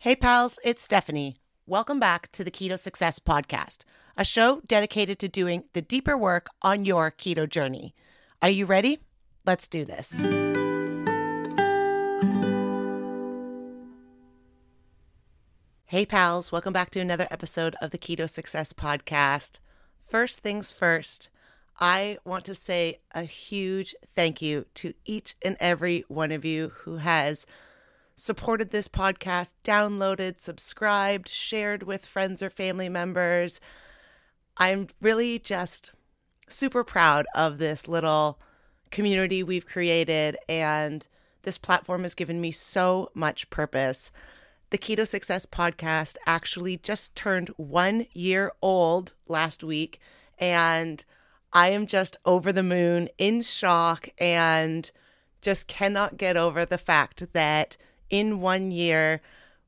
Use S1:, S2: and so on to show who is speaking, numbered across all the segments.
S1: Hey, pals, it's Stephanie. Welcome back to the Keto Success Podcast, a show dedicated to doing the deeper work on your keto journey. Are you ready? Let's do this. Hey, pals, welcome back to another episode of the Keto Success Podcast. First things first, I want to say a huge thank you to each and every one of you who has supported this podcast, downloaded, subscribed, shared with friends or family members. I'm really just super proud of this little community we've created, and this platform has given me so much purpose. The Keto Success podcast actually just turned one year old last week, and I am just over the moon, in shock, and just cannot get over the fact that in one year,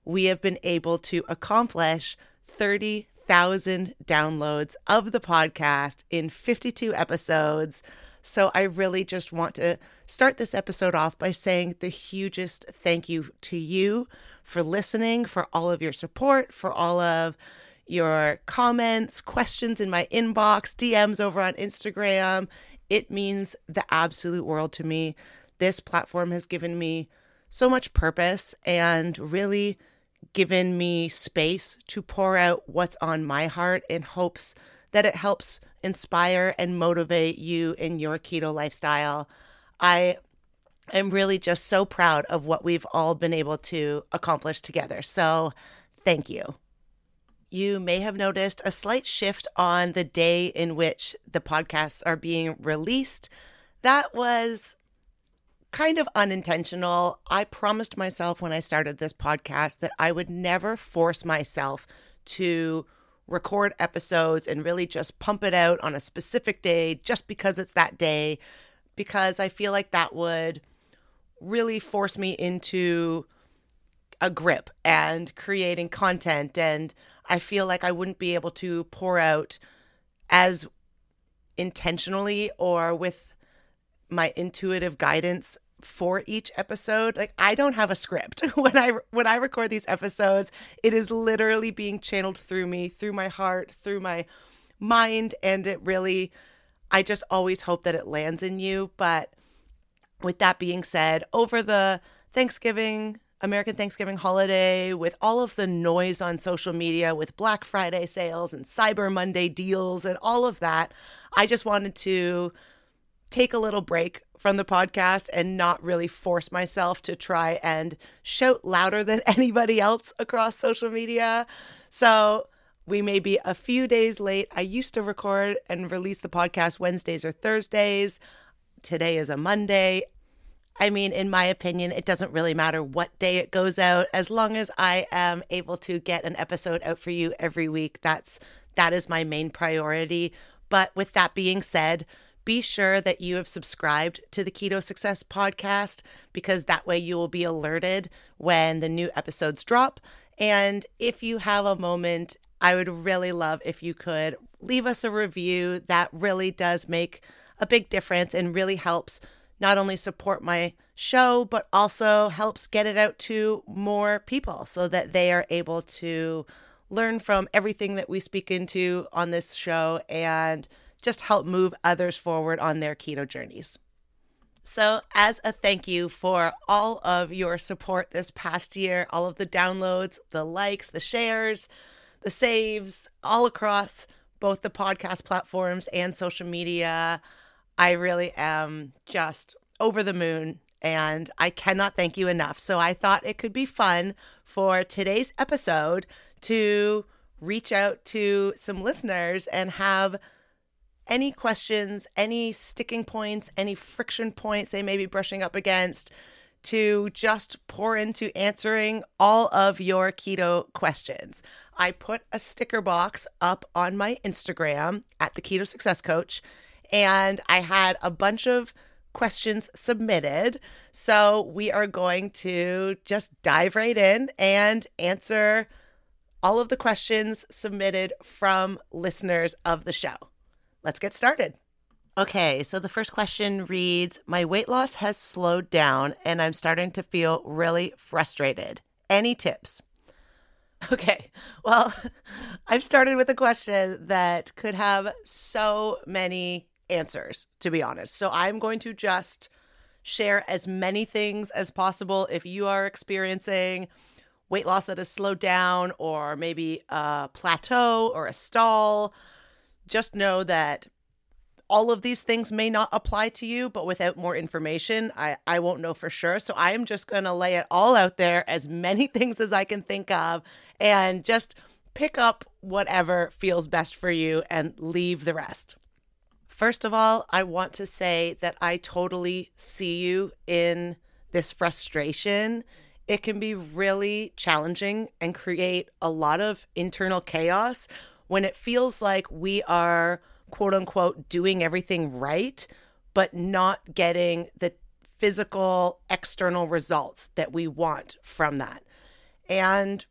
S1: we have been able to accomplish 30,000 downloads of the podcast in 52 episodes. So I really just want to start this episode off by saying the hugest thank you to you for listening, for all of your support, for all of your comments, questions in my inbox, DMs over on Instagram. It means the absolute world to me. This platform has given me so much purpose and really given me space to pour out what's on my heart in hopes that it helps inspire and motivate you in your keto lifestyle. I am really just so proud of what we've all been able to accomplish together. So, thank you. You may have noticed a slight shift on the day in which the podcasts are being released. That was kind of unintentional. I promised myself when I started this podcast that I would never force myself to record episodes and really just pump it out on a specific day just because it's that day, because I feel like that would really force me into a grip and creating content. And I feel like I wouldn't be able to pour out as intentionally or with my intuitive guidance for each episode like i don't have a script. When i when i record these episodes it is literally being channeled through me through my heart through my mind and it really i just always hope that it lands in you. But with that being said over the thanksgiving american thanksgiving holiday with all of the noise on social media with black friday sales and cyber monday deals and all of that i just wanted to take a little break from the podcast and not really force myself to try and shout louder than anybody else across social media. So we may be a few days late. I used to record and release the podcast Wednesdays or Thursdays. Today is a Monday. I mean, in my opinion, it doesn't really matter what day it goes out as long as I am able to get an episode out for you every week. That's that is my main priority. But with that being said, be sure that you have subscribed to the Keto Success podcast because that way you will be alerted when the new episodes drop. And if you have a moment, I would really love if you could leave us a review. That really does make a big difference and really helps not only support my show, but also helps get it out to more people so that they are able to learn from everything that we speak into on this show and just help move others forward on their keto journeys. So, as a thank you for all of your support this past year, all of the downloads, the likes, the shares, the saves, all across both the podcast platforms and social media, I really am just over the moon and I cannot thank you enough. So, I thought it could be fun for today's episode to reach out to some listeners and have any questions, any sticking points, any friction points they may be brushing up against to just pour into answering all of your keto questions. I put a sticker box up on my Instagram at the Keto Success Coach, and I had a bunch of questions submitted. So we are going to just dive right in and answer all of the questions submitted from listeners of the show. Let's get started. Okay, so the first question reads My weight loss has slowed down and I'm starting to feel really frustrated. Any tips? Okay. Well, I've started with a question that could have so many answers, to be honest. So I'm going to just share as many things as possible. If you are experiencing weight loss that has slowed down, or maybe a plateau or a stall, just know that all of these things may not apply to you, but without more information, I, I won't know for sure. So I am just going to lay it all out there, as many things as I can think of, and just pick up whatever feels best for you and leave the rest. First of all, I want to say that I totally see you in this frustration. It can be really challenging and create a lot of internal chaos when it feels like we are quote unquote doing everything right, but not getting the physical external results that we want from that. And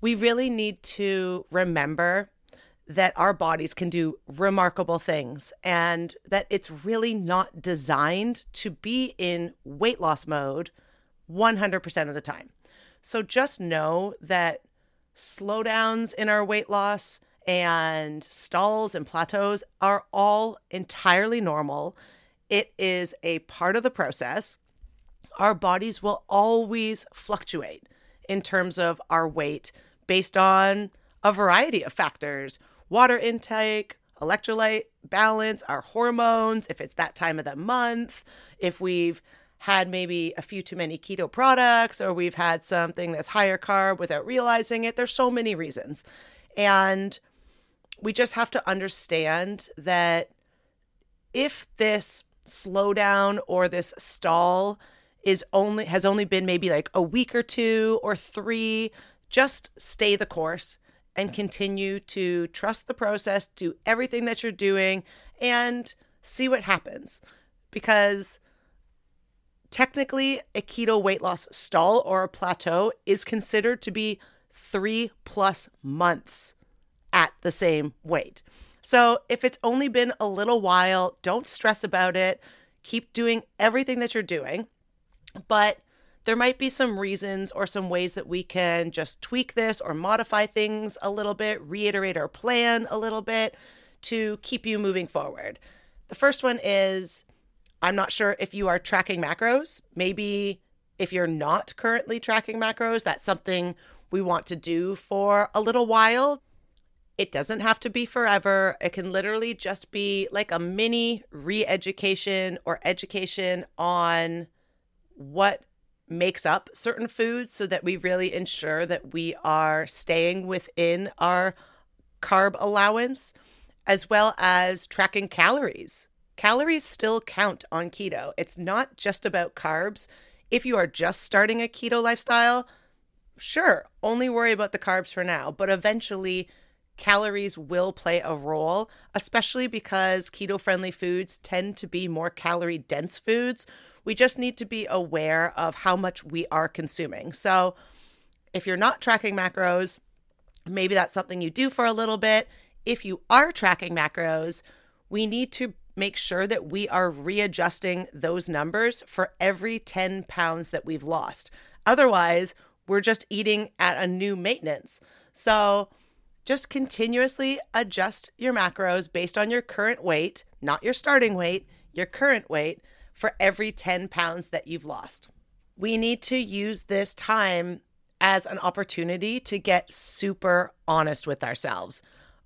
S1: we really need to remember that our bodies can do remarkable things and that it's really not designed to be in weight loss mode 100% of the time. So just know that slowdowns in our weight loss and stalls and plateaus are all entirely normal. It is a part of the process. Our bodies will always fluctuate in terms of our weight based on a variety of factors water intake, electrolyte balance, our hormones, if it's that time of the month, if we've had maybe a few too many keto products or we've had something that's higher carb without realizing it. There's so many reasons. And we just have to understand that if this slowdown or this stall is only has only been maybe like a week or two or 3, just stay the course and continue to trust the process, do everything that you're doing and see what happens. Because technically a keto weight loss stall or a plateau is considered to be 3 plus months at the same weight. So if it's only been a little while, don't stress about it. Keep doing everything that you're doing. But there might be some reasons or some ways that we can just tweak this or modify things a little bit, reiterate our plan a little bit to keep you moving forward. The first one is I'm not sure if you are tracking macros. Maybe if you're not currently tracking macros, that's something we want to do for a little while it doesn't have to be forever. It can literally just be like a mini re education or education on what makes up certain foods so that we really ensure that we are staying within our carb allowance, as well as tracking calories. Calories still count on keto. It's not just about carbs. If you are just starting a keto lifestyle, sure, only worry about the carbs for now, but eventually, calories will play a role, especially because keto friendly foods tend to be more calorie dense foods. We just need to be aware of how much we are consuming. So, if you're not tracking macros, maybe that's something you do for a little bit. If you are tracking macros, we need to make sure that we are readjusting those numbers for every 10 pounds that we've lost. Otherwise, we're just eating at a new maintenance. So, just continuously adjust your macros based on your current weight, not your starting weight, your current weight for every 10 pounds that you've lost. We need to use this time as an opportunity to get super honest with ourselves.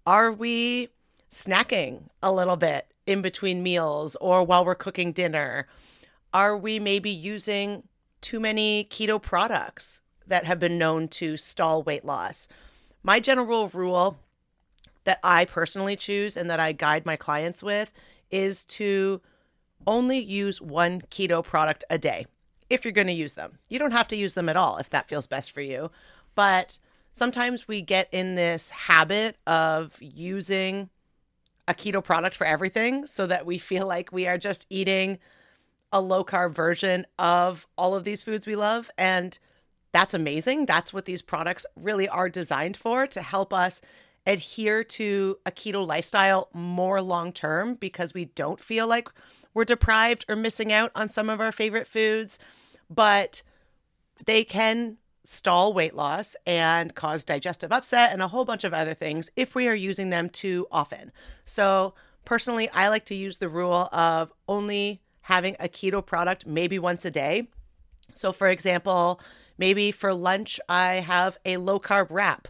S1: Are we snacking a little bit in between meals or while we're cooking dinner? Are we maybe using too many keto products that have been known to stall weight loss? My general rule that I personally choose and that I guide my clients with is to only use one keto product a day if you're going to use them. You don't have to use them at all if that feels best for you. But sometimes we get in this habit of using a keto product for everything so that we feel like we are just eating a low carb version of all of these foods we love. And that's amazing. That's what these products really are designed for to help us adhere to a keto lifestyle more long term because we don't feel like we're deprived or missing out on some of our favorite foods. But they can stall weight loss and cause digestive upset and a whole bunch of other things if we are using them too often. So, personally, I like to use the rule of only having a keto product maybe once a day. So, for example, maybe for lunch, I have a low carb wrap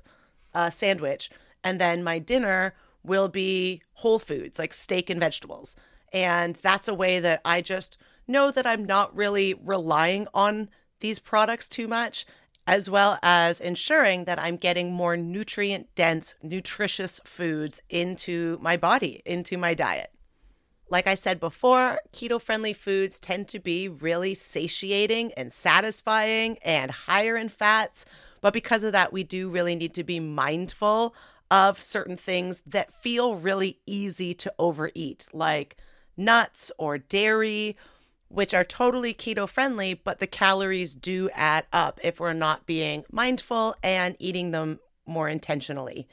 S1: uh, sandwich, and then my dinner will be whole foods like steak and vegetables. And that's a way that I just know that I'm not really relying on these products too much, as well as ensuring that I'm getting more nutrient dense, nutritious foods into my body, into my diet. Like I said before, keto friendly foods tend to be really satiating and satisfying and higher in fats. But because of that, we do really need to be mindful of certain things that feel really easy to overeat, like nuts or dairy, which are totally keto friendly, but the calories do add up if we're not being mindful and eating them more intentionally,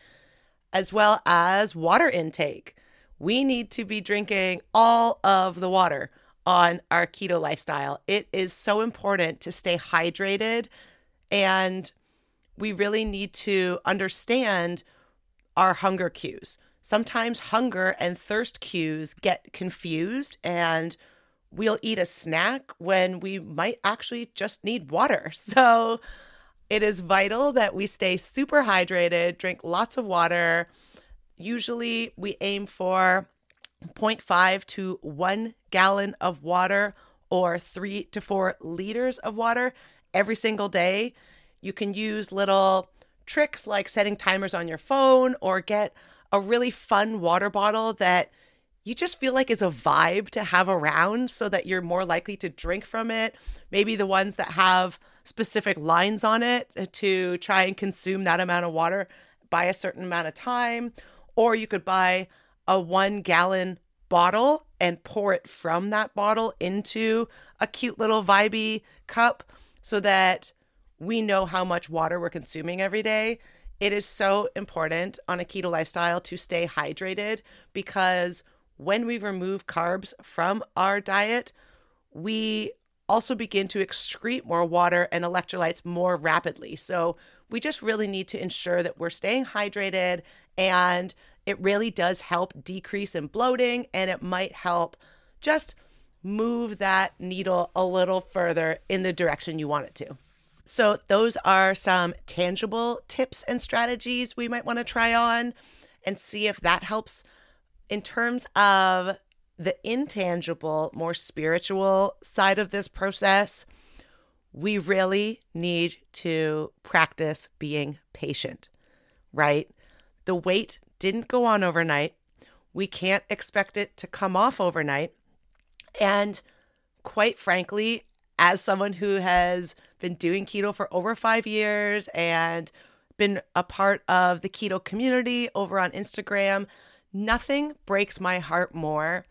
S1: as well as water intake. We need to be drinking all of the water on our keto lifestyle. It is so important to stay hydrated, and we really need to understand our hunger cues. Sometimes hunger and thirst cues get confused, and we'll eat a snack when we might actually just need water. So it is vital that we stay super hydrated, drink lots of water. Usually we aim for 0.5 to 1 gallon of water or 3 to 4 liters of water every single day. You can use little tricks like setting timers on your phone or get a really fun water bottle that you just feel like is a vibe to have around so that you're more likely to drink from it. Maybe the ones that have specific lines on it to try and consume that amount of water by a certain amount of time. Or you could buy a one gallon bottle and pour it from that bottle into a cute little vibey cup so that we know how much water we're consuming every day. It is so important on a keto lifestyle to stay hydrated because when we remove carbs from our diet, we also begin to excrete more water and electrolytes more rapidly. So we just really need to ensure that we're staying hydrated and it really does help decrease in bloating and it might help just move that needle a little further in the direction you want it to. So, those are some tangible tips and strategies we might want to try on and see if that helps in terms of the intangible, more spiritual side of this process. We really need to practice being patient, right? The weight didn't go on overnight. We can't expect it to come off overnight. And quite frankly, as someone who has been doing keto for over five years and been a part of the keto community over on Instagram, nothing breaks my heart more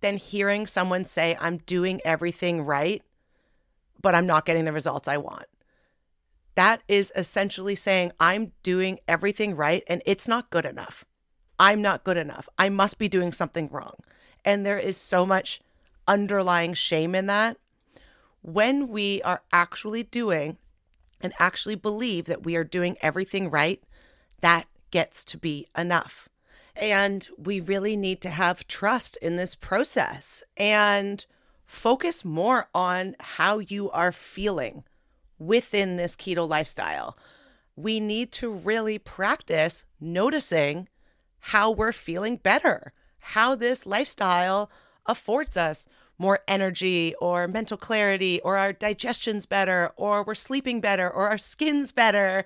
S1: than hearing someone say, I'm doing everything right, but I'm not getting the results I want. That is essentially saying, I'm doing everything right and it's not good enough. I'm not good enough. I must be doing something wrong. And there is so much underlying shame in that when we are actually doing and actually believe that we are doing everything right, that gets to be enough. And we really need to have trust in this process and focus more on how you are feeling within this keto lifestyle. We need to really practice noticing how we're feeling better, how this lifestyle affords us more energy or mental clarity or our digestion's better or we're sleeping better or our skin's better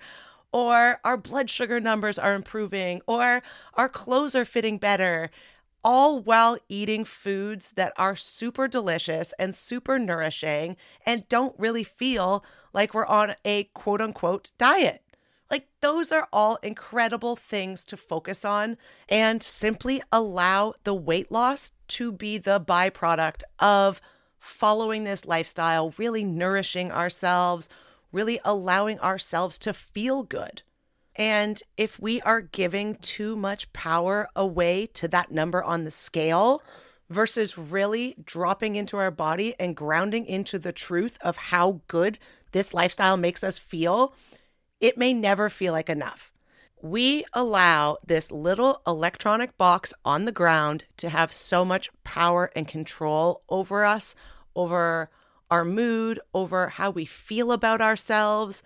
S1: or our blood sugar numbers are improving or our clothes are fitting better all while eating foods that are super delicious and super nourishing and don't really feel like we're on a quote unquote diet. Like, those are all incredible things to focus on and simply allow the weight loss to be the byproduct of following this lifestyle, really nourishing ourselves, really allowing ourselves to feel good. And if we are giving too much power away to that number on the scale, versus really dropping into our body and grounding into the truth of how good this lifestyle makes us feel, it may never feel like enough. We allow this little electronic box on the ground to have so much power and control over us, over our mood, over how we feel about ourselves,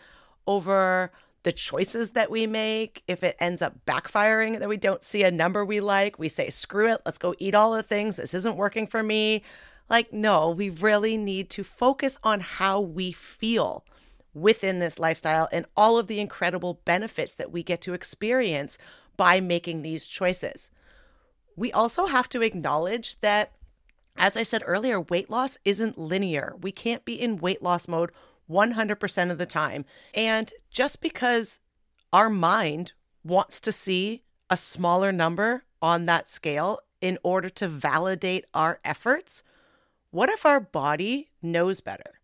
S1: over the choices that we make. If it ends up backfiring, that we don't see a number we like, we say, screw it, let's go eat all the things. This isn't working for me. Like, no, we really need to focus on how we feel within this lifestyle and all of the incredible benefits that we get to experience by making these choices. We also have to acknowledge that, as I said earlier, weight loss isn't linear. We can't be in weight loss mode 100% of the time. And just because our mind wants to see a smaller number on that scale in order to validate our efforts, what if our body knows better?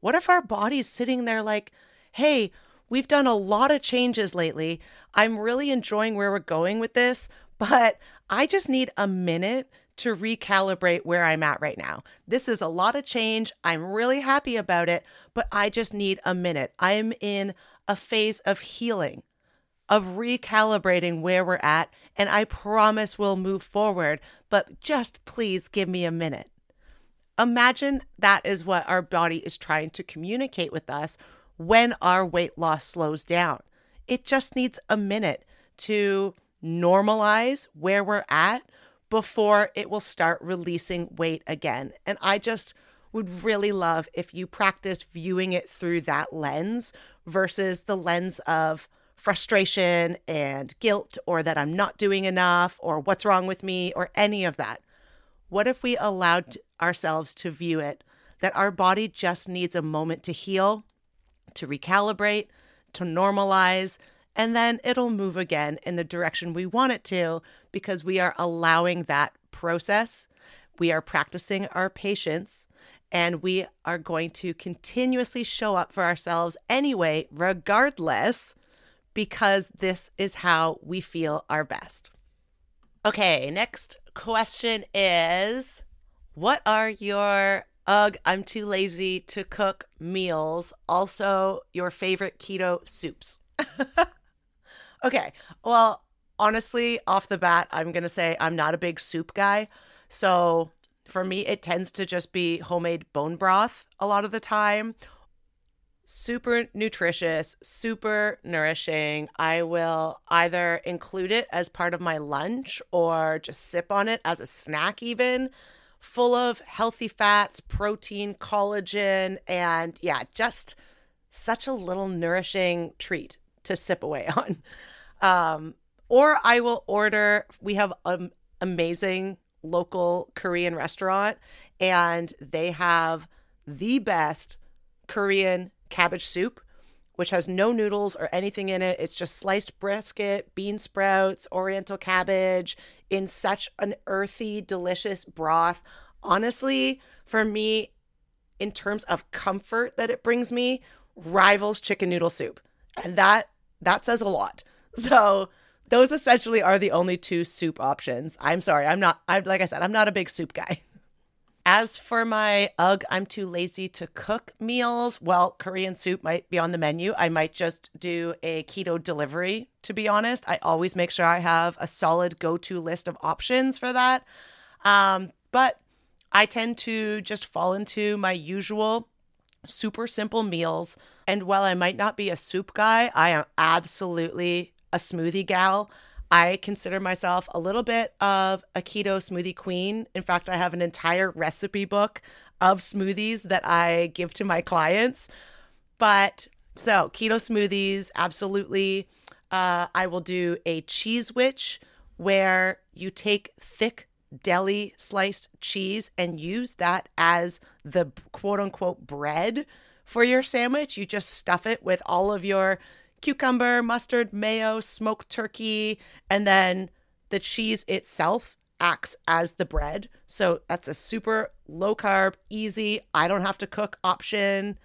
S1: What if our body's sitting there like, hey, we've done a lot of changes lately. I'm really enjoying where we're going with this, but I just need a minute to recalibrate where I'm at right now. This is a lot of change. I'm really happy about it, but I just need a minute. I'm in a phase of healing, of recalibrating where we're at, and I promise we'll move forward, but just please give me a minute. Imagine that is what our body is trying to communicate with us when our weight loss slows down. It just needs a minute to normalize where we're at before it will start releasing weight again. And I just would really love if you practice viewing it through that lens versus the lens of frustration and guilt or that I'm not doing enough or what's wrong with me or any of that. What if we allowed ourselves to view it that our body just needs a moment to heal, to recalibrate, to normalize, and then it'll move again in the direction we want it to because we are allowing that process. We are practicing our patience and we are going to continuously show up for ourselves anyway, regardless, because this is how we feel our best. Okay, next question is What are your ugh, I'm too lazy to cook meals? Also, your favorite keto soups? okay, well, honestly, off the bat, I'm going to say I'm not a big soup guy. So for me, it tends to just be homemade bone broth a lot of the time. Super nutritious, super nourishing. I will either include it as part of my lunch or just sip on it as a snack, even. Full of healthy fats, protein, collagen, and yeah, just such a little nourishing treat to sip away on. Um, or I will order. We have an amazing local Korean restaurant, and they have the best Korean cabbage soup, which has no noodles or anything in it. It's just sliced brisket, bean sprouts, oriental cabbage in such an earthy, delicious broth. Honestly, for me, in terms of comfort that it brings me, rivals chicken noodle soup. And that that says a lot. So those essentially are the only two soup options. I'm sorry, I'm not. I'm like I said, I'm not a big soup guy. As for my ugh, I'm too lazy to cook meals. Well, Korean soup might be on the menu. I might just do a keto delivery. To be honest, I always make sure I have a solid go-to list of options for that. Um, but I tend to just fall into my usual super simple meals. And while I might not be a soup guy, I am absolutely a smoothie gal. I consider myself a little bit of a keto smoothie queen. In fact, I have an entire recipe book of smoothies that I give to my clients. But so, keto smoothies, absolutely. Uh, I will do a cheese witch where you take thick deli sliced cheese and use that as the quote unquote bread for your sandwich. You just stuff it with all of your cucumber, mustard, mayo, smoked turkey, and then the cheese itself acts as the bread. So that's a super low carb, easy, I don't have to cook option.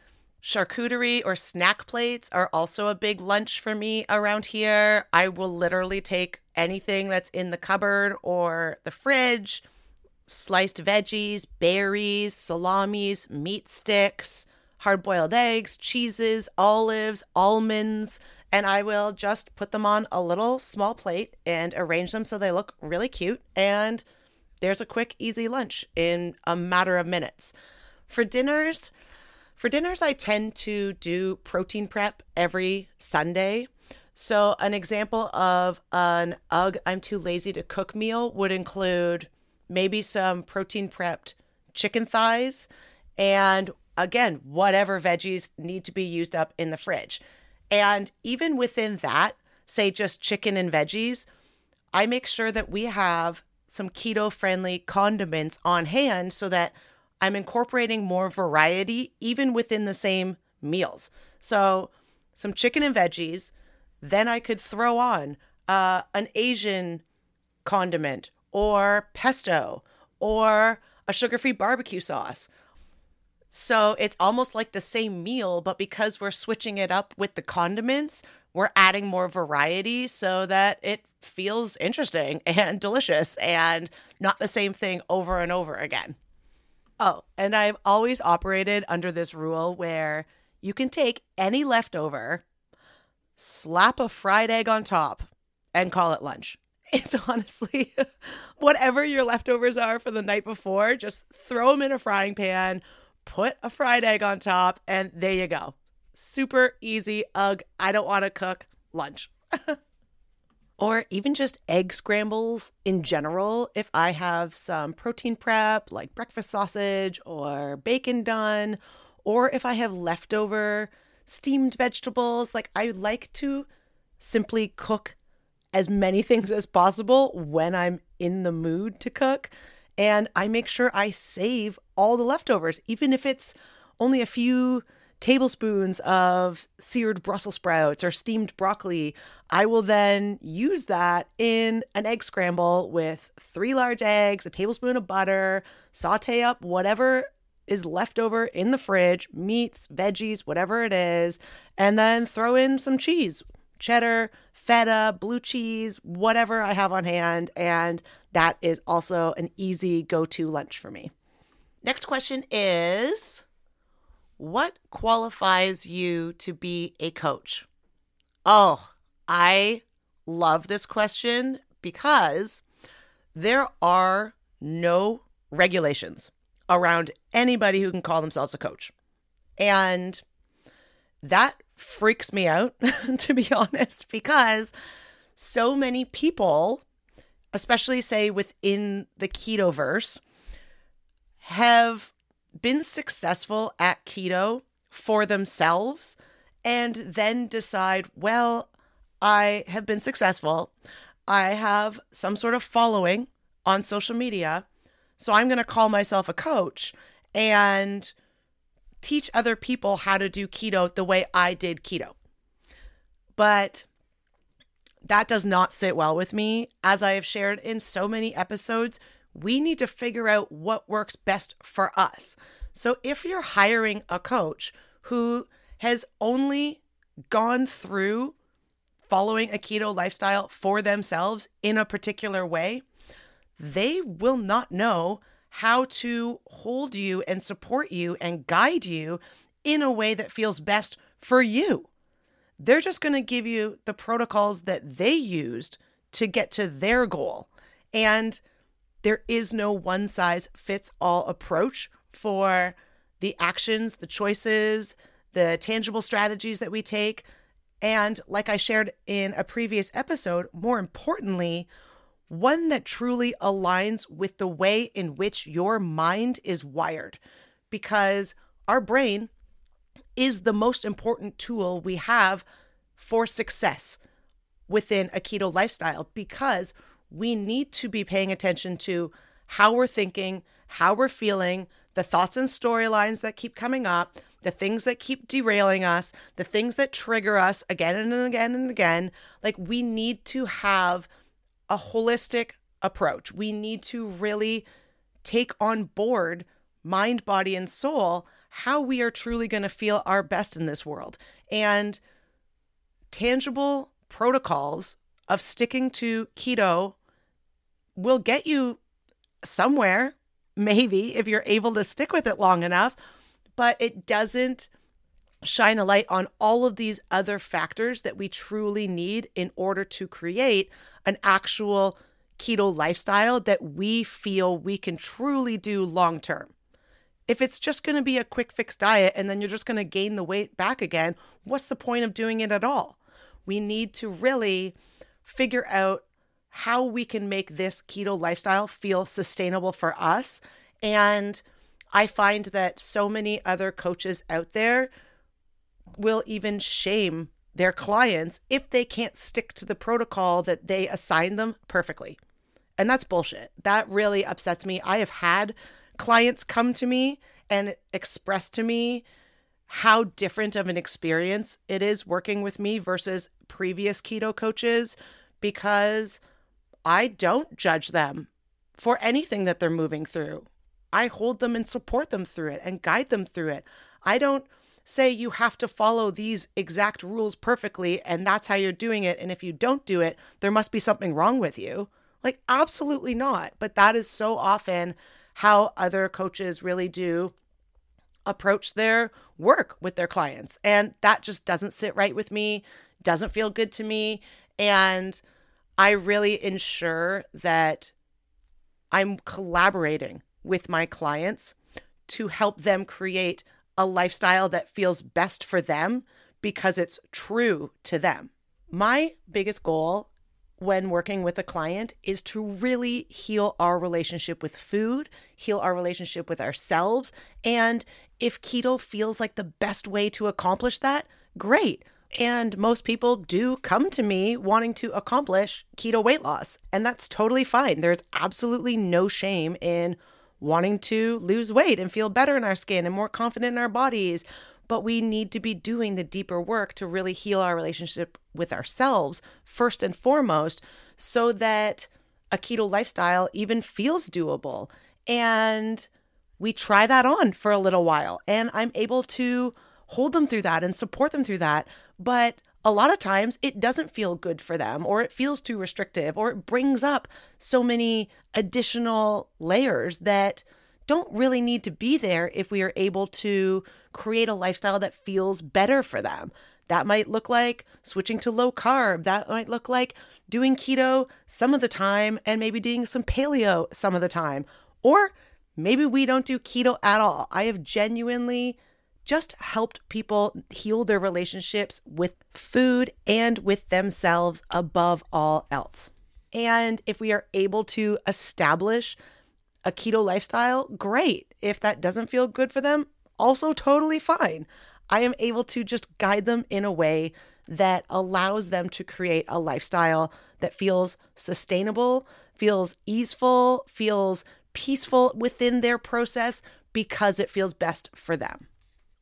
S1: Charcuterie or snack plates are also a big lunch for me around here. I will literally take anything that's in the cupboard or the fridge, sliced veggies, berries, salamis, meat sticks, hard boiled eggs, cheeses, olives, almonds, and I will just put them on a little small plate and arrange them so they look really cute. And there's a quick, easy lunch in a matter of minutes. For dinners, for dinners, I tend to do protein prep every Sunday. So, an example of an ugh, I'm too lazy to cook meal would include maybe some protein prepped chicken thighs, and again, whatever veggies need to be used up in the fridge. And even within that, say just chicken and veggies, I make sure that we have some keto friendly condiments on hand so that I'm incorporating more variety even within the same meals. So, some chicken and veggies then I could throw on uh, an Asian condiment or pesto or a sugar free barbecue sauce. So it's almost like the same meal, but because we're switching it up with the condiments, we're adding more variety so that it feels interesting and delicious and not the same thing over and over again. Oh, and I've always operated under this rule where you can take any leftover slap a fried egg on top, and call it lunch. It's honestly whatever your leftovers are for the night before, just throw them in a frying pan, put a fried egg on top, and there you go. Super easy. Ugh, I don't want to cook lunch. or even just egg scrambles in general. If I have some protein prep like breakfast sausage or bacon done, or if I have leftover steamed vegetables. Like I like to simply cook as many things as possible when I'm in the mood to cook. And I make sure I save all the leftovers, even if it's only a few tablespoons of seared Brussels sprouts or steamed broccoli. I will then use that in an egg scramble with three large eggs, a tablespoon of butter, saute up whatever is left over in the fridge, meats, veggies, whatever it is, and then throw in some cheese, cheddar, feta, blue cheese, whatever I have on hand. And that is also an easy go to lunch for me. Next question is What qualifies you to be a coach? Oh, I love this question because there are no regulations around anybody who can call themselves a coach. And that freaks me out, to be honest, because so many people, especially say within the keto verse, have been successful at keto for themselves and then decide, well, I have been successful. I have some sort of following on social media. So I'm going to call myself a coach and teach other people how to do keto the way I did keto. But that does not sit well with me. As I have shared in so many episodes, we need to figure out what works best for us. So if you're hiring a coach who has only gone through following a keto lifestyle for themselves in a particular way, they will not know how to hold you and support you and guide you in a way that feels best for you. They're just going to give you the protocols that they used to get to their goal. And there is no one size fits all approach for the actions, the choices, the tangible strategies that we take. And like I shared in a previous episode, more importantly, one that truly aligns with the way in which your mind is wired. Because our brain is the most important tool we have for success within a keto lifestyle because we need to be paying attention to how we're thinking, how we're feeling, the thoughts and storylines that keep coming up, the things that keep derailing us, the things that trigger us again and again and again. Like, we need to have a holistic approach. We need to really take on board mind, body, and soul how we are truly going to feel our best in this world. And tangible protocols of sticking to keto will get you somewhere, maybe, if you're able to stick with it long enough, but it doesn't shine a light on all of these other factors that we truly need in order to create an actual keto lifestyle that we feel we can truly do long term. If it's just going to be a quick fix diet and then you're just going to gain the weight back again, what's the point of doing it at all? We need to really figure out how we can make this keto lifestyle feel sustainable for us. And I find that so many other coaches out there will even shame their clients if they can't stick to the protocol that they assign them perfectly. And that's bullshit. That really upsets me. I have had clients come to me and express to me how different of an experience it is working with me versus previous keto coaches because I don't judge them for anything that they're moving through. I hold them and support them through it and guide them through it. I don't say you have to follow these exact rules perfectly and that's how you're doing it. And if you don't do it, there must be something wrong with you. Like, absolutely not. But that is so often how other coaches really do approach their work with their clients. And that just doesn't sit right with me, doesn't feel good to me. And I really ensure that I'm collaborating with my clients to help them create a lifestyle that feels best for them because it's true to them. My biggest goal when working with a client is to really heal our relationship with food, heal our relationship with ourselves. And if keto feels like the best way to accomplish that, great. And most people do come to me wanting to accomplish keto weight loss, and that's totally fine. There's absolutely no shame in wanting to lose weight and feel better in our skin and more confident in our bodies but we need to be doing the deeper work to really heal our relationship with ourselves first and foremost so that a keto lifestyle even feels doable. And we try that on for a little while, and I'm able to hold them through that and support them through that. But a lot of times it doesn't feel good for them, or it feels too restrictive, or it brings up so many additional layers that don't really need to be there if we are able to create a lifestyle that feels better for them. That might look like switching to low carb. That might look like doing keto some of the time and maybe doing some paleo some of the time. Or maybe we don't do keto at all. I have genuinely just helped people heal their relationships with food and with themselves above all else. And if we are able to establish a keto lifestyle, great. If that doesn't feel good for them, also totally fine. I am able to just guide them in a way that allows them to create a lifestyle that feels sustainable, feels easeful, feels peaceful within their process because it feels best for them.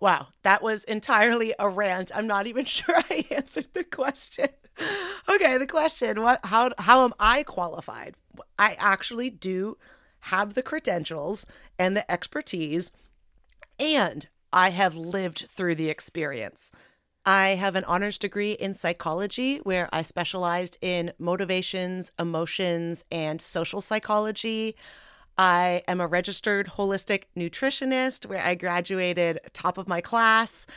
S1: Wow, that was entirely a rant. I'm not even sure I answered the question. okay, the question, what how how am I qualified? I actually do have the credentials and the expertise, and I have lived through the experience. I have an honors degree in psychology where I specialized in motivations, emotions, and social psychology. I am a registered holistic nutritionist where I graduated top of my class.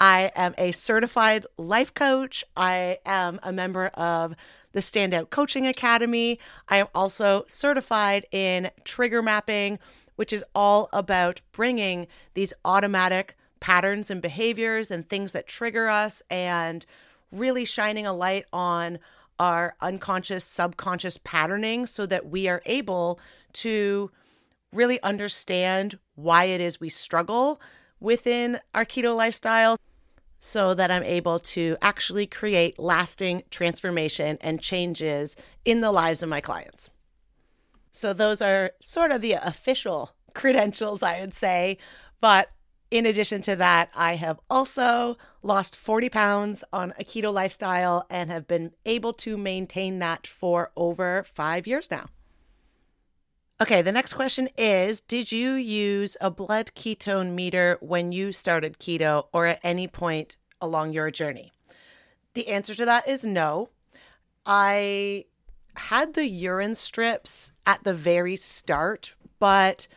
S1: I am a certified life coach. I am a member of the Standout Coaching Academy. I am also certified in trigger mapping, which is all about bringing these automatic patterns and behaviors and things that trigger us and really shining a light on our unconscious, subconscious patterning so that we are able to really understand why it is we struggle within our keto lifestyle so that I'm able to actually create lasting transformation and changes in the lives of my clients. So, those are sort of the official credentials, I would say. But in addition to that, I have also lost 40 pounds on a keto lifestyle and have been able to maintain that for over five years now. Okay, the next question is Did you use a blood ketone meter when you started keto or at any point along your journey? The answer to that is no. I had the urine strips at the very start, but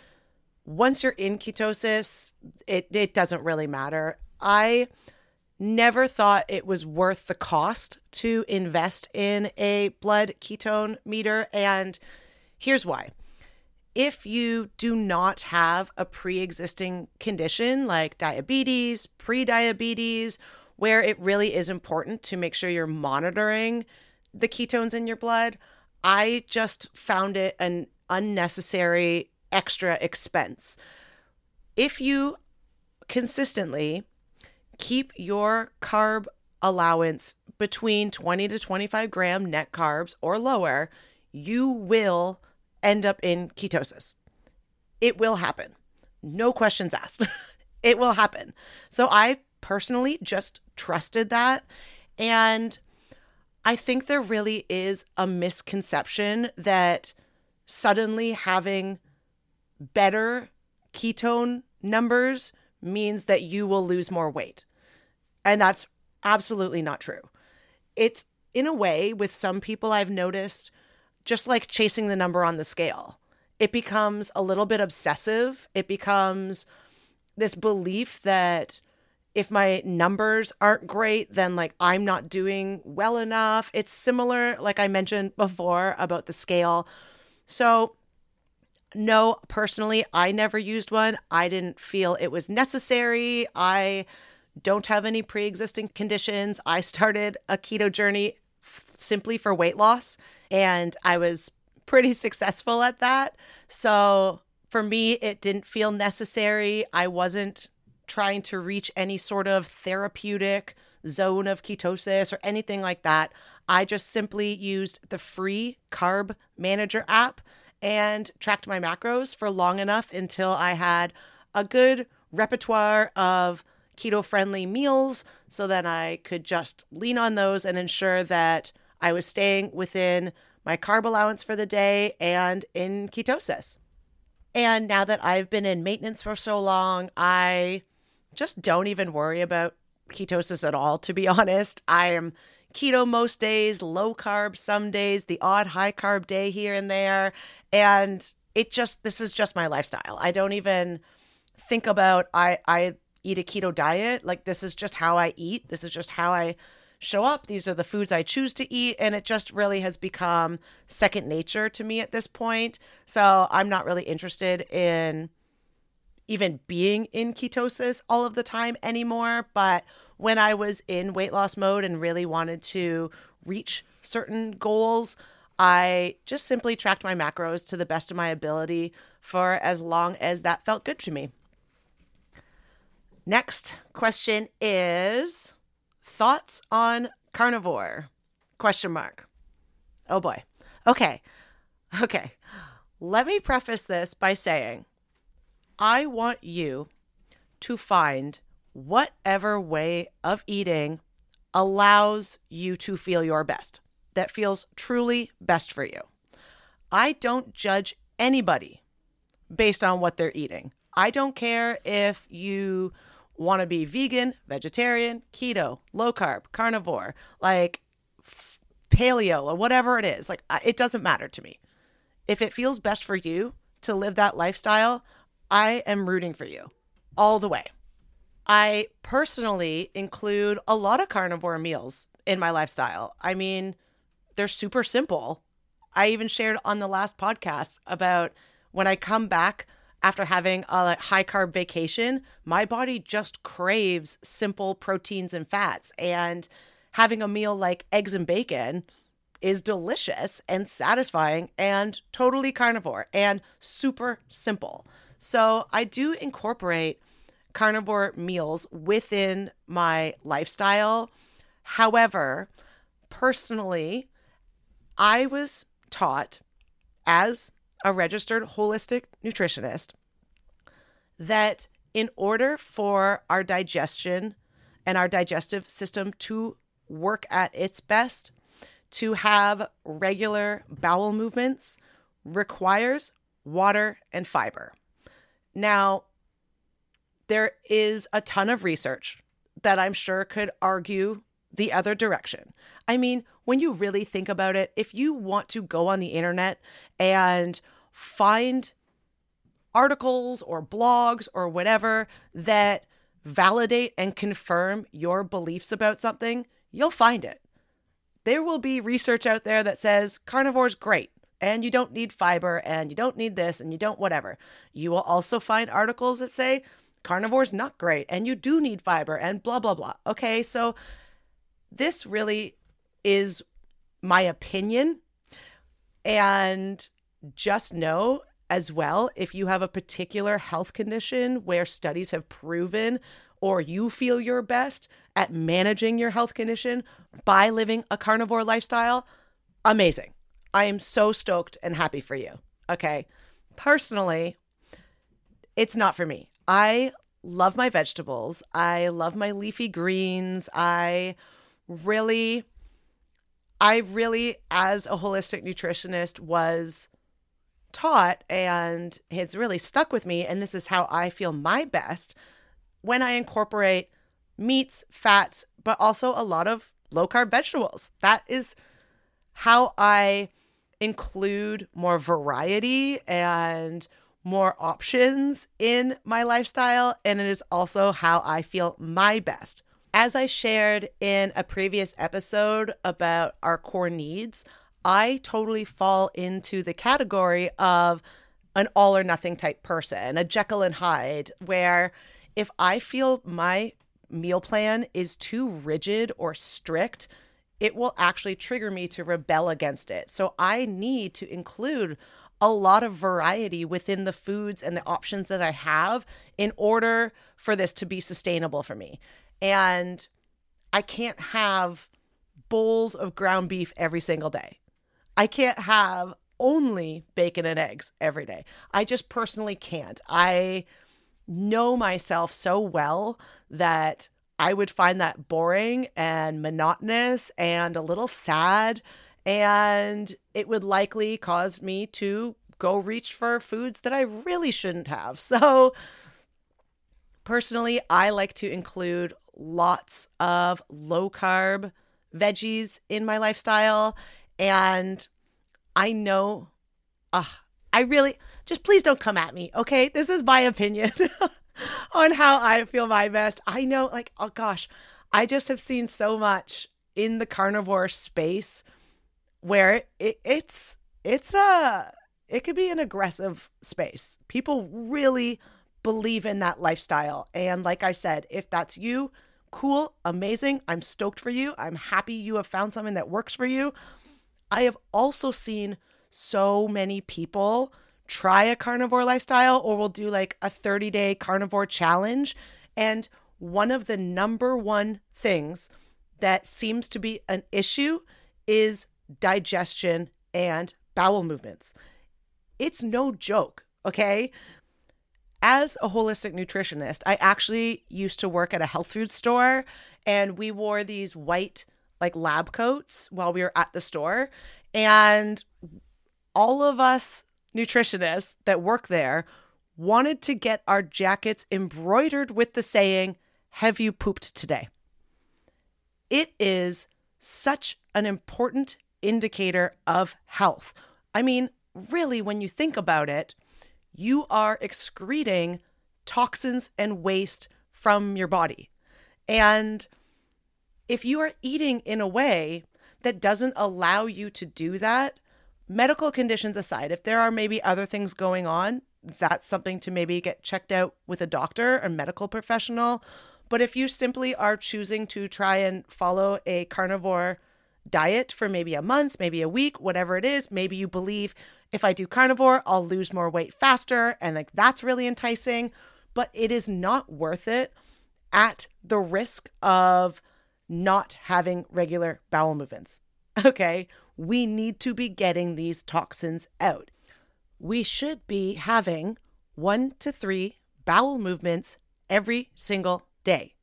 S1: once you're in ketosis, it, it doesn't really matter. I never thought it was worth the cost to invest in a blood ketone meter. And here's why. If you do not have a pre existing condition like diabetes, pre diabetes, where it really is important to make sure you're monitoring the ketones in your blood, I just found it an unnecessary extra expense. If you consistently keep your carb allowance between 20 to 25 gram net carbs or lower, you will end up in ketosis. It will happen. No questions asked. it will happen. So I personally just trusted that. And I think there really is a misconception that suddenly having better ketone numbers means that you will lose more weight. And that's absolutely not true. It's in a way, with some people I've noticed, just like chasing the number on the scale. It becomes a little bit obsessive. It becomes this belief that if my numbers aren't great, then like I'm not doing well enough. It's similar, like I mentioned before, about the scale. So, no, personally, I never used one. I didn't feel it was necessary. I don't have any pre existing conditions. I started a keto journey f- simply for weight loss, and I was pretty successful at that. So for me, it didn't feel necessary. I wasn't trying to reach any sort of therapeutic zone of ketosis or anything like that. I just simply used the free Carb Manager app and tracked my macros for long enough until I had a good repertoire of keto friendly meals so that I could just lean on those and ensure that I was staying within my carb allowance for the day and in ketosis. And now that I've been in maintenance for so long, I just don't even worry about ketosis at all, to be honest. I am keto most days, low carb some days, the odd high carb day here and there. And it just, this is just my lifestyle. I don't even think about, I, I eat a keto diet. Like, this is just how I eat. This is just how I show up. These are the foods I choose to eat. And it just really has become second nature to me at this point. So I'm not really interested in even being in ketosis all of the time anymore. But when I was in weight loss mode and really wanted to reach certain goals, I just simply tracked my macros to the best of my ability for as long as that felt good to me. Next question is thoughts on carnivore? Question mark. Oh boy. Okay. Okay. Let me preface this by saying I want you to find whatever way of eating allows you to feel your best, that feels truly best for you. I don't judge anybody based on what they're eating. I don't care if you want to be vegan, vegetarian, keto, low carb, carnivore, like paleo or whatever it is. Like it doesn't matter to me. If it feels best for you to live that lifestyle, I am rooting for you all the way. I personally include a lot of carnivore meals in my lifestyle. I mean, they're super simple. I even shared on the last podcast about when I come back after having a high carb vacation, my body just craves simple proteins and fats. And having a meal like eggs and bacon is delicious and satisfying and totally carnivore and super simple. So I do incorporate carnivore meals within my lifestyle. However, personally, I was taught as a registered holistic nutritionist, that in order for our digestion and our digestive system to work at its best, to have regular bowel movements requires water and fiber. Now, there is a ton of research that I'm sure could argue the other direction. I mean, when you really think about it, if you want to go on the internet and find articles or blogs or whatever that validate and confirm your beliefs about something, you'll find it. There will be research out there that says carnivore's great and you don't need fiber and you don't need this and you don't whatever. You will also find articles that say carnivore's not great and you do need fiber and blah, blah, blah. Okay, so this really is my opinion. And just know as well if you have a particular health condition where studies have proven or you feel your best at managing your health condition by living a carnivore lifestyle, amazing. I am so stoked and happy for you. Okay. Personally, it's not for me. I love my vegetables. I love my leafy greens. I really, I really, as a holistic nutritionist, was taught and it's really stuck with me. And this is how I feel my best when I incorporate meats, fats, but also a lot of low carb vegetables. That is how I include more variety and more options in my lifestyle. And it is also how I feel my best. As I shared in a previous episode about our core needs, I totally fall into the category of an all or nothing type person, a Jekyll and Hyde, where if I feel my meal plan is too rigid or strict, it will actually trigger me to rebel against it. So I need to include a lot of variety within the foods and the options that I have in order for this to be sustainable for me. And I can't have bowls of ground beef every single day. I can't have only bacon and eggs every day. I just personally can't. I know myself so well that I would find that boring and monotonous and a little sad. And it would likely cause me to go reach for foods that I really shouldn't have. So, personally, I like to include lots of low carb veggies in my lifestyle. And I know, uh, I really, just please don't come at me, okay? This is my opinion. on how I feel my best. I know, like, oh gosh, I just have seen so much in the carnivore space where it, it's it's a it could be an aggressive space. People really believe in that lifestyle. And like I said, if that's you, cool, amazing. I'm stoked for you. I'm happy you have found something that works for you. I have also seen so many people try a carnivore lifestyle or we'll do like a 30 day carnivore challenge. And one of the number one things that seems to be an issue is digestion and bowel movements. It's no joke, okay? As a holistic nutritionist, I actually used to work at a health food store and we wore these white like lab coats while we were at the store and all of us nutritionists that work there wanted to get our jackets embroidered with the saying, Have you pooped today? It is such an important indicator of health. I mean, really, when you think about it, you are excreting toxins and waste from your body. And if you are eating in a way that doesn't allow you to do that, medical conditions aside, if there are maybe other things going on, that's something to maybe get checked out with a doctor or medical professional. But if you simply are choosing to try and follow a carnivore diet for maybe a month, maybe a week, whatever it is, maybe you believe if I do carnivore, I'll lose more weight faster. And like that's really enticing, but it is not worth it at the risk of not having regular bowel movements. Okay we need to be getting these toxins out. We should be having one to three bowel movements every single day.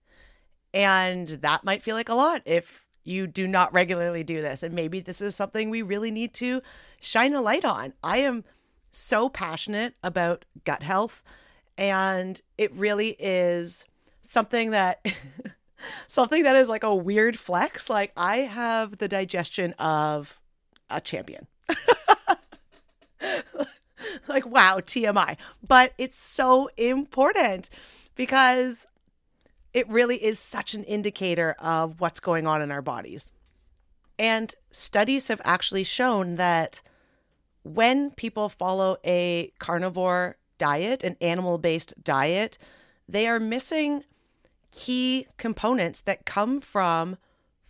S1: And that might feel like a lot if you do not regularly do this. And maybe this is something we really need to shine a light on. I am so passionate about gut health, and it really is something that something that is like a weird flex. Like I have the digestion of a champion. like, wow, TMI. But it's so important because it really is such an indicator of what's going on in our bodies. And studies have actually shown that when people follow a carnivore diet, an animal based diet, they are missing key components that come from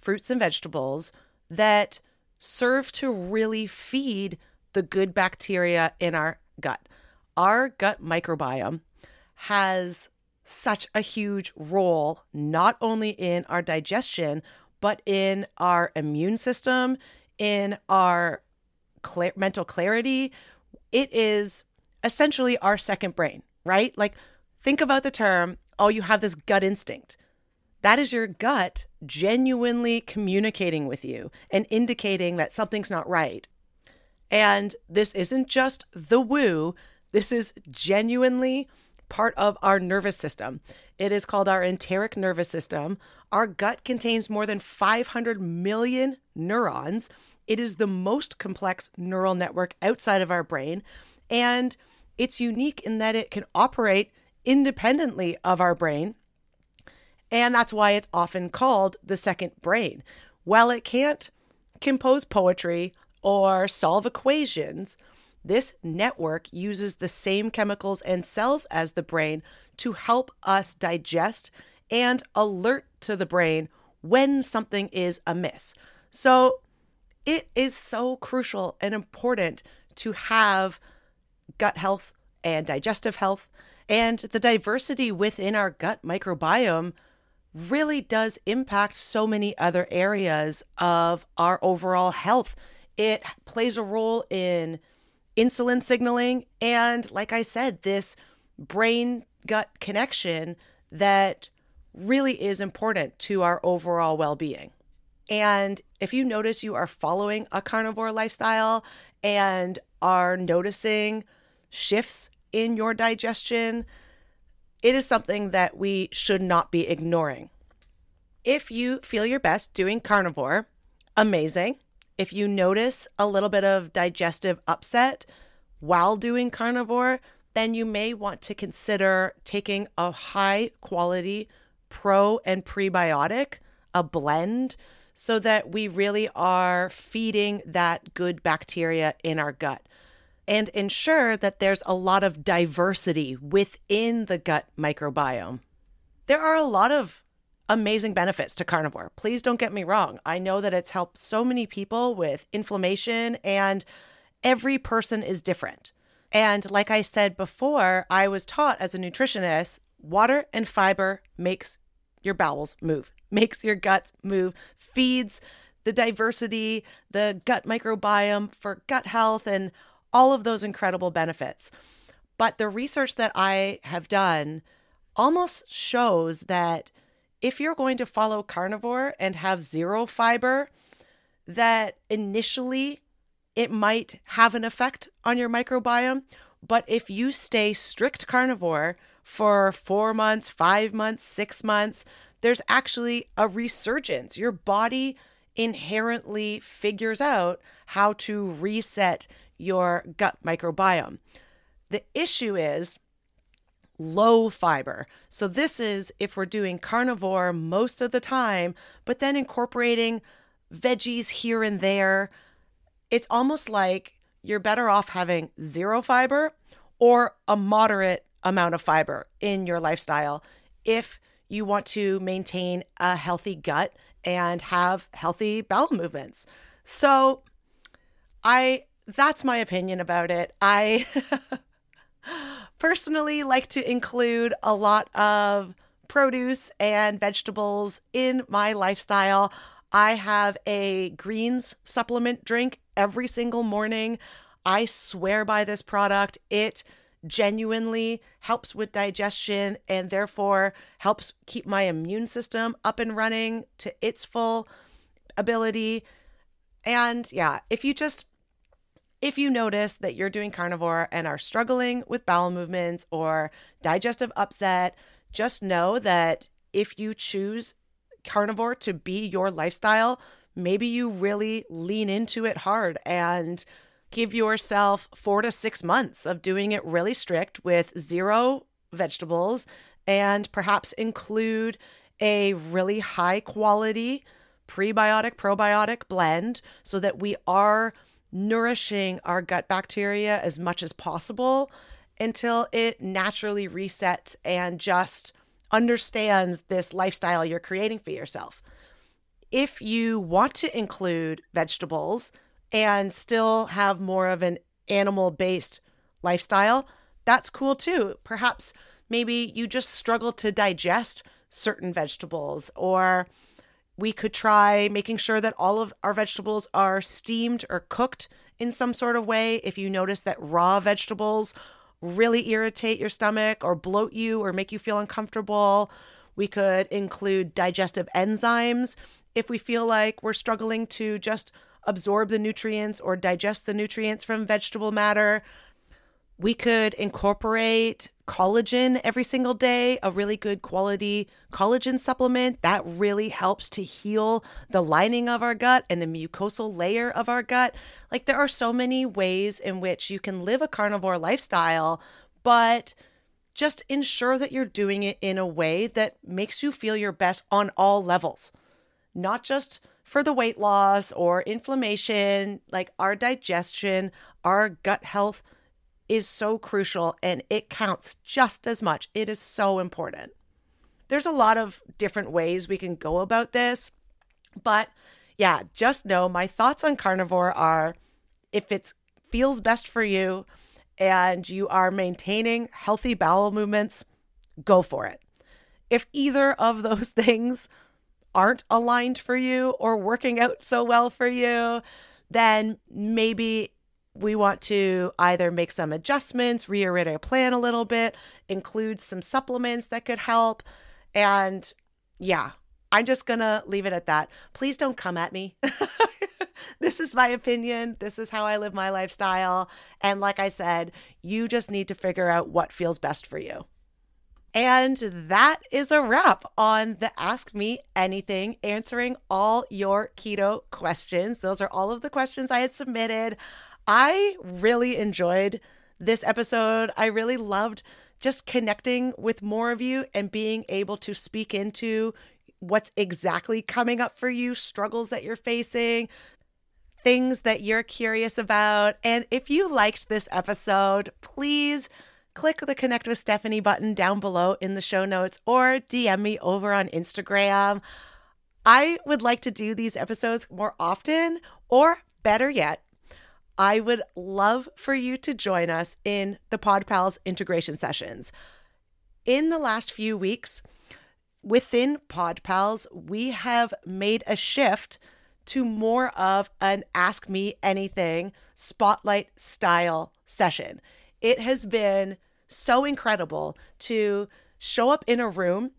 S1: fruits and vegetables that serve to really feed the good bacteria in our gut. Our gut microbiome has such a huge role, not only in our digestion, but in our immune system, in our cl- mental clarity. It is essentially our second brain, right? Like, think about the term, oh, you have this gut instinct. That is your gut genuinely communicating with you and indicating that something's not right. And this isn't just the woo, this is genuinely part of our nervous system. It is called our enteric nervous system. Our gut contains more than 500 million neurons. It is the most complex neural network outside of our brain. And it's unique in that it can operate independently of our brain and that's why it's often called the second brain. While it can't compose poetry or solve equations, this network uses the same chemicals and cells as the brain to help us digest and alert to the brain when something is amiss. So it is so crucial and important to have gut health and digestive health and the diversity within our gut microbiome really does impact so many other areas of our overall health. It plays a role in insulin signaling and, like I said, this brain gut connection that really is important to our overall well being. And if you notice you are following a carnivore lifestyle and are noticing shifts in your digestion, it is something that we should not be ignoring. If you feel your best doing carnivore, amazing. If you notice a little bit of digestive upset while doing carnivore, then you may want to consider taking a high quality pro and prebiotic, a blend, so that we really are feeding that good bacteria in our gut and ensure that there's a lot of diversity within the gut microbiome. There are a lot of amazing benefits to carnivore. Please don't get me wrong. I know that it's helped so many people with inflammation, and every person is different. And like I said before, I was taught as a nutritionist water and fiber makes your bowels move, makes your guts move, feeds the diversity, the gut microbiome for gut health, and all of those incredible benefits. But the research that I have done almost shows that if you're going to follow carnivore and have zero fiber, that initially it might have an effect on your microbiome. But if you stay strict carnivore for four months, five months, six months, there's actually a resurgence. Your body inherently figures out how to reset your gut microbiome. The issue is low fiber. So, this is if we're doing carnivore most of the time, but then incorporating veggies here and there. It's almost like you're better off having zero fiber or a moderate amount of fiber in your lifestyle if you want to maintain a healthy gut and have healthy bowel movements. So, I that's my opinion about it. I personally like to include a lot of produce and vegetables in my lifestyle. I have a greens supplement drink every single morning. I swear by this product. It genuinely helps with digestion and therefore helps keep my immune system up and running to its full ability. And yeah, if you just if you notice that you're doing carnivore and are struggling with bowel movements or digestive upset, just know that if you choose carnivore to be your lifestyle, maybe you really lean into it hard and give yourself four to six months of doing it really strict with zero vegetables and perhaps include a really high quality prebiotic probiotic blend so that we are nourishing our gut bacteria as much as possible until it naturally resets and just understands this lifestyle you're creating for yourself. If you want to include vegetables and still have more of an animal based lifestyle, that's cool too. Perhaps maybe you just struggle to digest certain vegetables, or we could try making sure that all of our vegetables are steamed or cooked in some sort of way. If you notice that raw vegetables really irritate your stomach or bloat you or make you feel uncomfortable, we could include digestive enzymes if we feel like we're struggling to just absorb the nutrients or digest the nutrients from vegetable matter. We could incorporate collagen every single day, a really good quality collagen supplement that really helps to heal the lining of our gut and the mucosal layer of our gut. Like, there are so many ways in which you can live a carnivore lifestyle, but just ensure that you're doing it in a way that makes you feel your best on all levels, not just for the weight loss or inflammation, like our digestion, our gut health is so crucial and it counts just as much. It is so important. There's a lot of different ways we can go about this, but yeah, just know my thoughts on carnivore are if it feels best for you and you are maintaining healthy bowel movements, go for it. If either of those things aren't aligned for you or working out so well for you, then maybe we want to either make some adjustments, rearrange our plan a little bit, include some supplements that could help. And yeah, I'm just going to leave it at that. Please don't come at me. this is my opinion. This is how I live my lifestyle. And like I said, you just need to figure out what feels best for you. And that is a wrap on the Ask Me Anything, answering all your keto questions. Those are all of the questions I had submitted. I really enjoyed this episode. I really loved just connecting with more of you and being able to speak into what's exactly coming up for you, struggles that you're facing, things that you're curious about. And if you liked this episode, please click the connect with Stephanie button down below in the show notes or DM me over on Instagram. I would like to do these episodes more often, or better yet, I would love for you to join us in the PodPals integration sessions. In the last few weeks, within PodPals, we have made a shift to more of an Ask Me Anything spotlight style session. It has been so incredible to show up in a room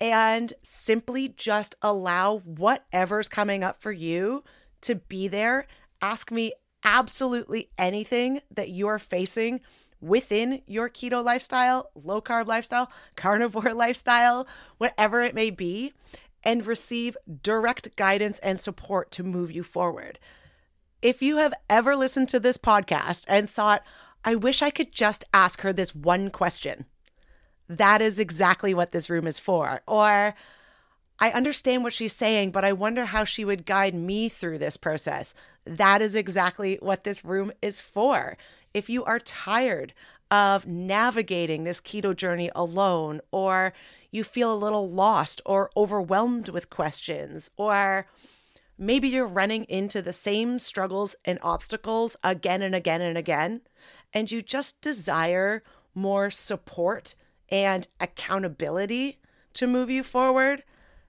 S1: and simply just allow whatever's coming up for you to be there. Ask me absolutely anything that you're facing within your keto lifestyle, low carb lifestyle, carnivore lifestyle, whatever it may be, and receive direct guidance and support to move you forward. If you have ever listened to this podcast and thought, I wish I could just ask her this one question, that is exactly what this room is for. Or, I understand what she's saying, but I wonder how she would guide me through this process. That is exactly what this room is for. If you are tired of navigating this keto journey alone, or you feel a little lost or overwhelmed with questions, or maybe you're running into the same struggles and obstacles again and again and again, and you just desire more support and accountability to move you forward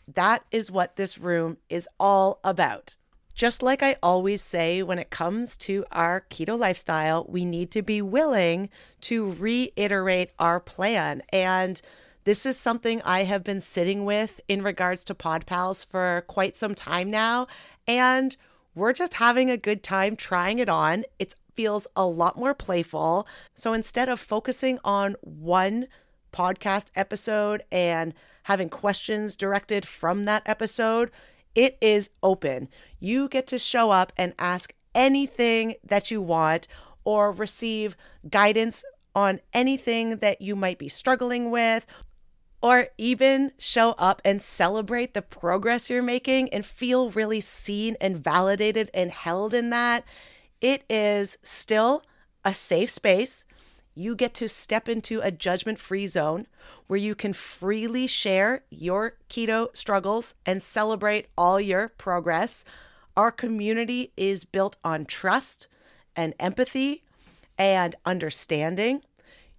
S1: that is what this room is all about. Just like I always say, when it comes to our keto lifestyle, we need to be willing to reiterate our plan. And this is something I have been sitting with in regards to PodPals for quite some time now. And we're just having a good time trying it on. It feels a lot more playful. So instead of focusing on one podcast episode and having questions directed from that episode, it is open. You get to show up and ask anything that you want or receive guidance on anything that you might be struggling with or even show up and celebrate the progress you're making and feel really seen and validated and held in that. It is still a safe space. You get to step into a judgment free zone where you can freely share your keto struggles and celebrate all your progress. Our community is built on trust and empathy and understanding.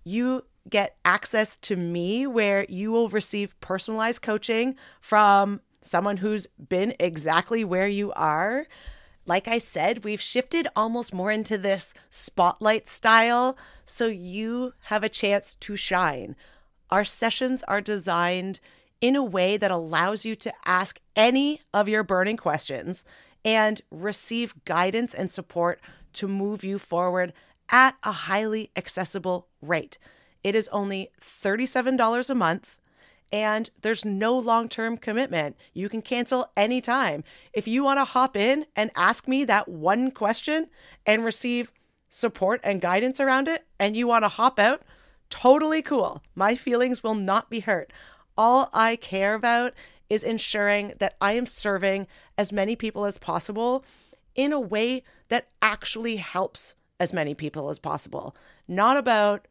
S1: You get access to me where you will receive personalized coaching from someone who's been exactly where you are. Like I said, we've shifted almost more into this spotlight style so you have a chance to shine. Our sessions are designed in a way that allows you to ask any of your burning questions and receive guidance and support to move you forward at a highly accessible rate. It is only $37 a month and there's no long term commitment. You can cancel anytime. If you want to hop in and ask me that one question and receive support and guidance around it, and you want to hop out, totally cool. My feelings will not be hurt. All I care about is ensuring that I am serving as many people as possible in a way that actually helps as many people as possible. Not about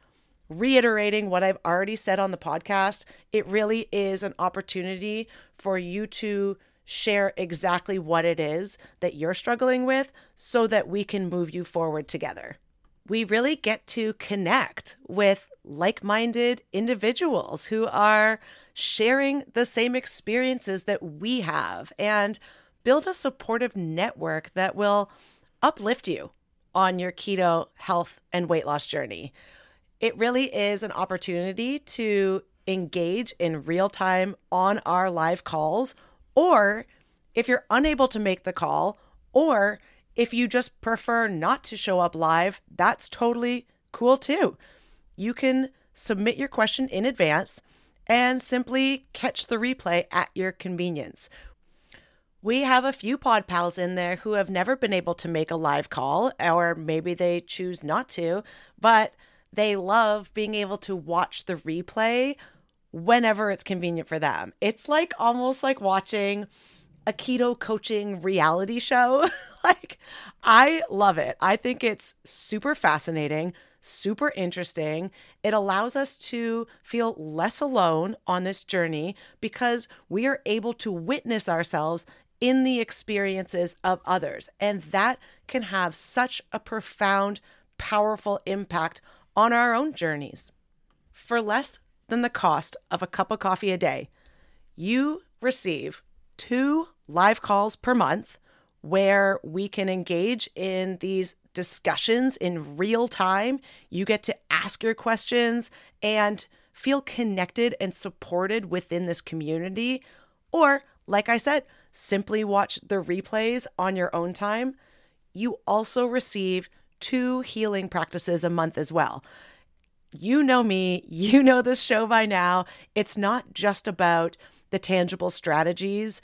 S1: reiterating what I've already said on the podcast. It really is an opportunity for you to share exactly what it is that you're struggling with so that we can move you forward together. We really get to connect with like minded individuals who are sharing the same experiences that we have and build a supportive network that will uplift you on your keto health and weight loss journey. It really is an opportunity to engage in real time on our live calls, or if you're unable to make the call, or if you just prefer not to show up live, that's totally cool too. You can submit your question in advance and simply catch the replay at your convenience. We have a few pod pals in there who have never been able to make a live call, or maybe they choose not to, but they love being able to watch the replay whenever it's convenient for them. It's like almost like watching a keto coaching reality show. like, I love it. I think it's super fascinating, super interesting. It allows us to feel less alone on this journey because we are able to witness ourselves in the experiences of others. And that can have such a profound, powerful impact on our own journeys. For less than the cost of a cup of coffee a day, you receive two live calls per month where we can engage in these discussions in real time. You get to ask your questions and feel connected and supported within this community. Or, like I said, simply watch the replays on your own time. You also receive two healing practices a month as well. You know me, you know this show by now. It's not just about the tangible strategies.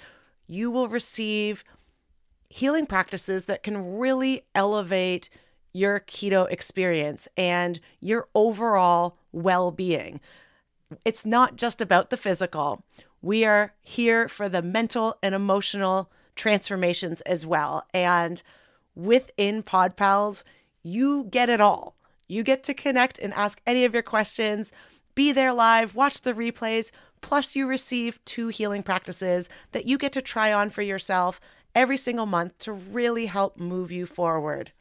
S1: You will receive healing practices that can really elevate your keto experience and your overall well being. It's not just about the physical. We are here for the mental and emotional transformations as well. And within PodPals, you get it all. You get to connect and ask any of your questions, be there live, watch the replays, plus you receive two healing practices that you get to try on for yourself every single month to really help move you forward.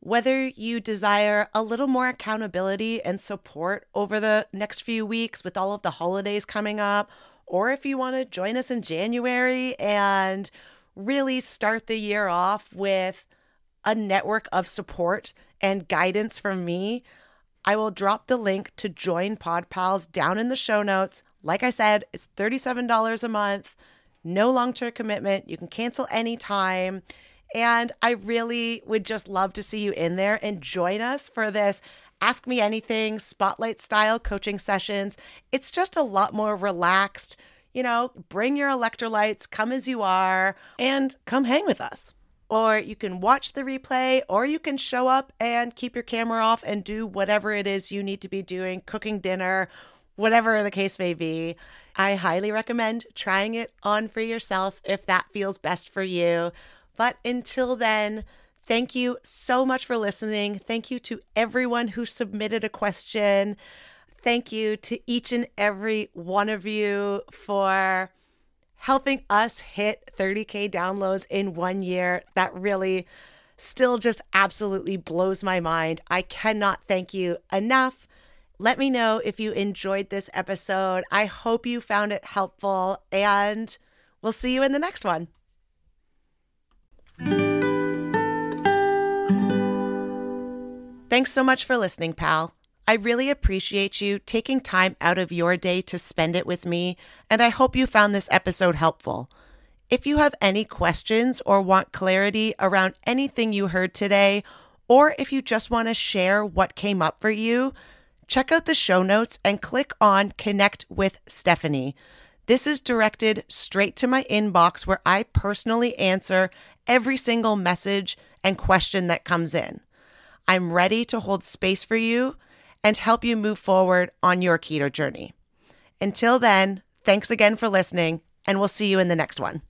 S1: Whether you desire a little more accountability and support over the next few weeks with all of the holidays coming up, or if you want to join us in January and really start the year off with a network of support and guidance from me, I will drop the link to join PodPals down in the show notes. Like I said, it's $37 a month, no long term commitment. You can cancel anytime. And I really would just love to see you in there and join us for this Ask Me Anything spotlight style coaching sessions. It's just a lot more relaxed. you know, bring your electrolytes, come as you are, and come hang with us. Or you can watch the replay, or you can show up and keep your camera off and do whatever it is you need to be doing, cooking dinner, whatever the case may be. I highly recommend trying it on for yourself if that feels best for you. But until then, thank you so much for listening. Thank you to everyone who submitted a question. Thank you to each and every one of you for helping us hit 30K downloads in one year. That really still just absolutely blows my mind. I cannot thank you enough. Let me know if you enjoyed this episode. I hope you found it helpful, and we'll see you in the next one. Thanks so much for listening, pal. I really appreciate you taking time out of your day to spend it with me, and I hope you found this episode helpful. If you have any questions or want clarity around anything you heard today, or if you just want to share what came up for you, check out the show notes and click on Connect with Stephanie. This is directed straight to my inbox where I personally answer every single message and question that comes in. I'm ready to hold space for you and help you move forward on your keto journey. Until then, thanks again for listening, and we'll see you in the next one.